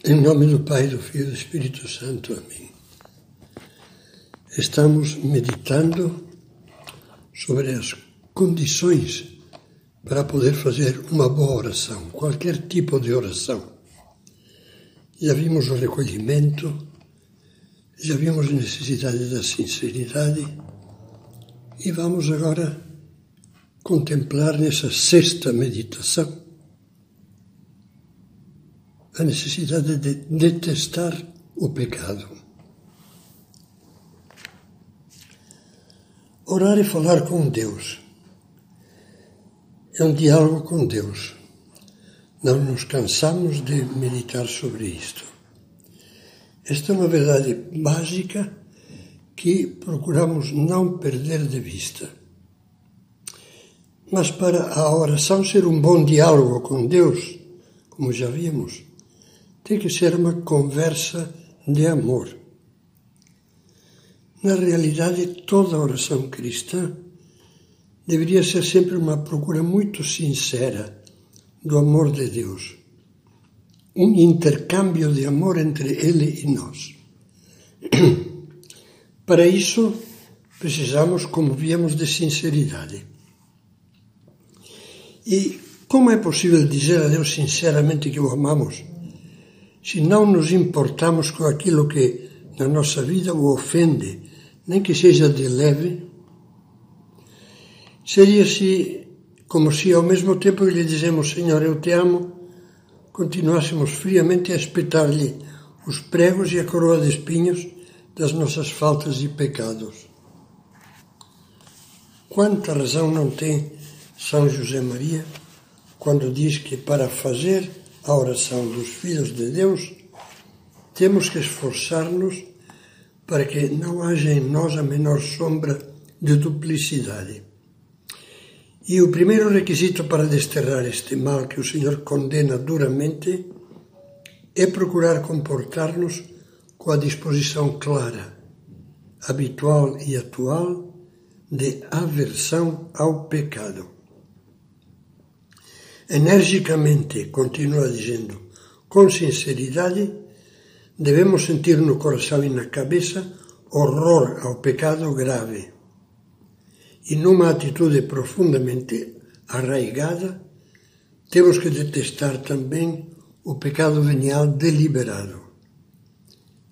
Em nome do Pai, do Filho e do Espírito Santo. Amém. Estamos meditando sobre as condições para poder fazer uma boa oração, qualquer tipo de oração. Já vimos o recolhimento, já vimos a necessidade da sinceridade e vamos agora contemplar nessa sexta meditação a necessidade de detestar o pecado. Orar e falar com Deus é um diálogo com Deus. Não nos cansamos de meditar sobre isto. Esta é uma verdade básica que procuramos não perder de vista. Mas para a oração ser um bom diálogo com Deus, como já vimos, tem que ser uma conversa de amor. Na realidade, toda oração cristã deveria ser sempre uma procura muito sincera do amor de Deus. Um intercâmbio de amor entre Ele e nós. Para isso, precisamos, como víamos, de sinceridade. E como é possível dizer a Deus sinceramente que o amamos? Se não nos importamos com aquilo que na nossa vida o ofende, nem que seja de leve, seria se, como se ao mesmo tempo que lhe dizemos Senhor, eu te amo, continuássemos friamente a espetar-lhe os pregos e a coroa de espinhos das nossas faltas e pecados. Quanta razão não tem São José Maria quando diz que para fazer a oração dos filhos de Deus, temos que esforçar-nos para que não haja em nós a menor sombra de duplicidade. E o primeiro requisito para desterrar este mal que o Senhor condena duramente é procurar comportar-nos com a disposição clara, habitual e atual de aversão ao pecado energicamente, continua dizendo, com sinceridade, devemos sentir no coração e na cabeça horror ao pecado grave. E numa atitude profundamente arraigada, temos que detestar também o pecado venial deliberado.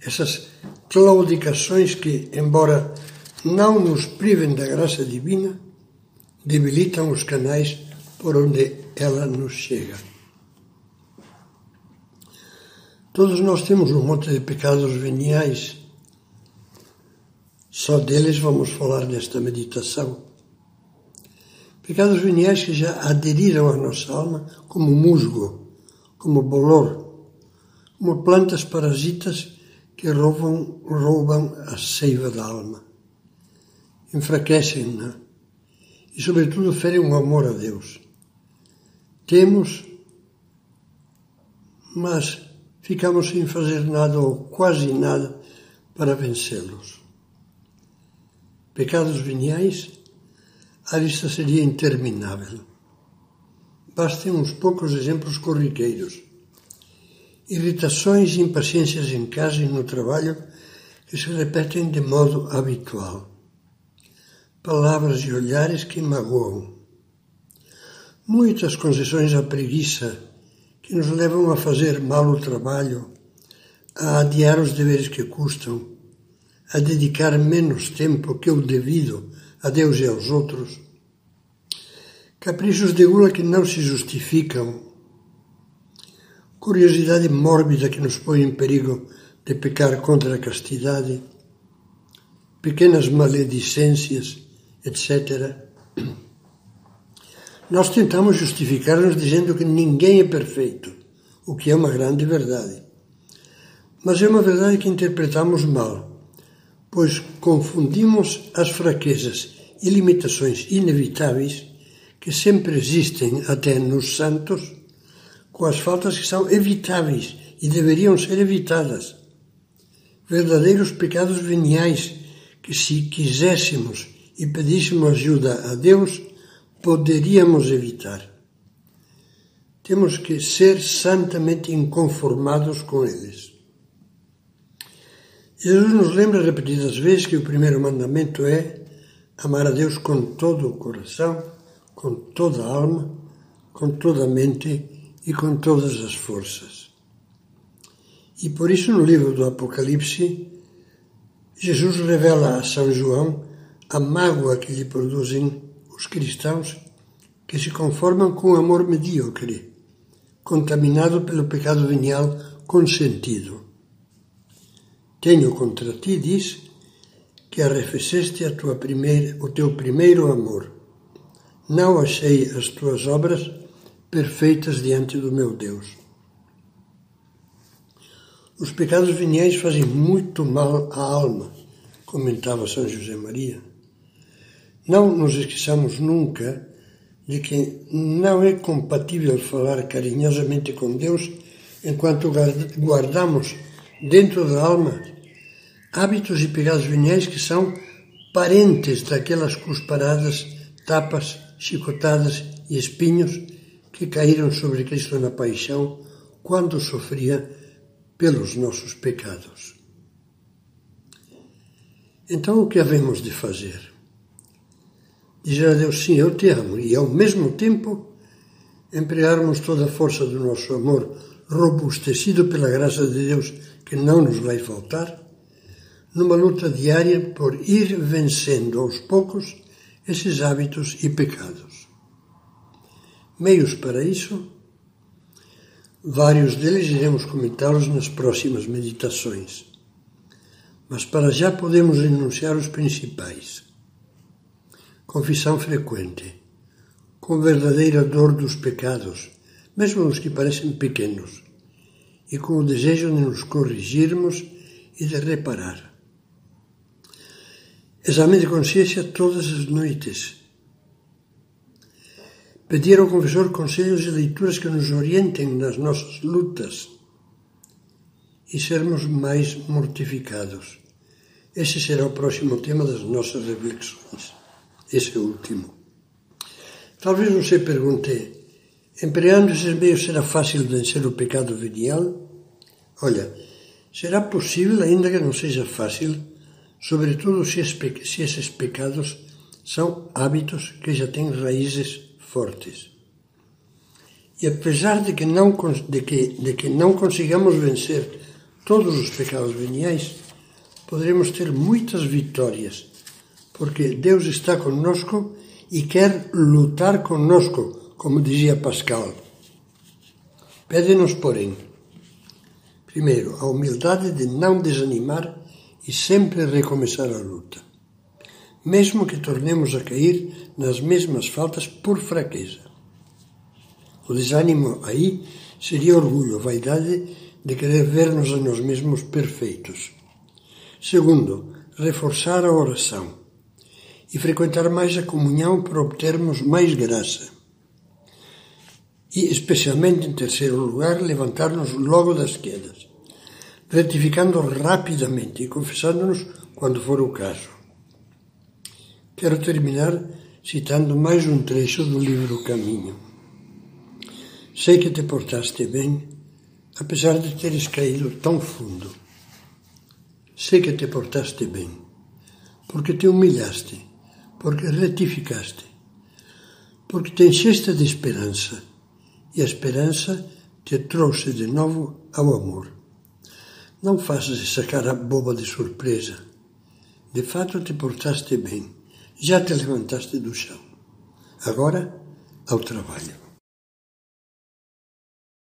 Essas claudicações que, embora não nos privem da graça divina, debilitam os canais por onde ela nos chega. Todos nós temos um monte de pecados veniais. Só deles vamos falar nesta meditação. Pecados veniais que já aderiram à nossa alma como musgo, como bolor, como plantas parasitas que roubam, roubam a seiva da alma. Enfraquecem-na e, sobretudo, ferem o amor a Deus. Temos, mas ficamos sem fazer nada ou quase nada para vencê-los. Pecados veniais, a lista seria interminável. Bastem uns poucos exemplos corriqueiros. Irritações e impaciências em casa e no trabalho que se repetem de modo habitual. Palavras e olhares que magoam muitas concessões à preguiça que nos levam a fazer mal o trabalho, a adiar os deveres que custam, a dedicar menos tempo que o devido a Deus e aos outros, caprichos de gula que não se justificam, curiosidade mórbida que nos põe em perigo de pecar contra a castidade, pequenas maledicências, etc nós tentamos justificar-nos dizendo que ninguém é perfeito, o que é uma grande verdade. Mas é uma verdade que interpretamos mal, pois confundimos as fraquezas e limitações inevitáveis que sempre existem até nos santos com as faltas que são evitáveis e deveriam ser evitadas. Verdadeiros pecados veniais que, se quiséssemos e pedíssemos ajuda a Deus, poderíamos evitar. temos que ser santamente inconformados com eles. Jesus nos lembra repetidas vezes que o primeiro mandamento é amar a Deus com todo o coração, com toda a alma, com toda a mente e com todas as forças. E por isso no livro do Apocalipse, Jesus revela a São João a mágoa que lhe produzem os cristãos que se conformam com o amor medíocre, contaminado pelo pecado venial consentido. Tenho contra ti, diz, que arrefeceste a tua primeira, o teu primeiro amor. Não achei as tuas obras perfeitas diante do meu Deus. Os pecados veniais fazem muito mal à alma, comentava São José Maria. Não nos esqueçamos nunca de que não é compatível falar carinhosamente com Deus enquanto guardamos dentro da alma hábitos e pecados veniais que são parentes daquelas cusparadas, tapas, chicotadas e espinhos que caíram sobre Cristo na paixão quando sofria pelos nossos pecados. Então o que havemos de fazer? Dizer a Deus, sim, eu te amo, e ao mesmo tempo empregarmos toda a força do nosso amor, robustecido pela graça de Deus, que não nos vai faltar, numa luta diária por ir vencendo aos poucos esses hábitos e pecados. Meios para isso, vários deles iremos comentá-los nas próximas meditações. Mas para já podemos enunciar os principais. Confissão frequente, com verdadeira dor dos pecados, mesmo os que parecem pequenos, e com o desejo de nos corrigirmos e de reparar. Exame de consciência todas as noites. Pedir ao confessor conselhos e leituras que nos orientem nas nossas lutas e sermos mais mortificados. Esse será o próximo tema das nossas reflexões. Esse é último. Talvez você pergunte, empregando esses meios será fácil vencer o pecado venial? Olha, será possível, ainda que não seja fácil, sobretudo se, se esses pecados são hábitos que já têm raízes fortes. E apesar de que não, de que, de que não consigamos vencer todos os pecados veniais, poderemos ter muitas vitórias, porque Deus está conosco e quer lutar conosco, como dizia Pascal. Pede-nos, porém, primeiro, a humildade de não desanimar e sempre recomeçar a luta, mesmo que tornemos a cair nas mesmas faltas por fraqueza. O desânimo aí seria orgulho, vaidade de querer ver-nos a nós mesmos perfeitos. Segundo, reforçar a oração e frequentar mais a comunhão para obtermos mais graça. E, especialmente em terceiro lugar, levantar-nos logo das quedas retificando rapidamente e confessando-nos quando for o caso. Quero terminar citando mais um trecho do livro Caminho. Sei que te portaste bem, apesar de teres caído tão fundo. Sei que te portaste bem, porque te humilhaste, porque retificaste, porque te encheste de esperança, e a esperança te trouxe de novo ao amor. Não faças essa cara boba de surpresa. De fato te portaste bem. Já te levantaste do chão. Agora, ao trabalho.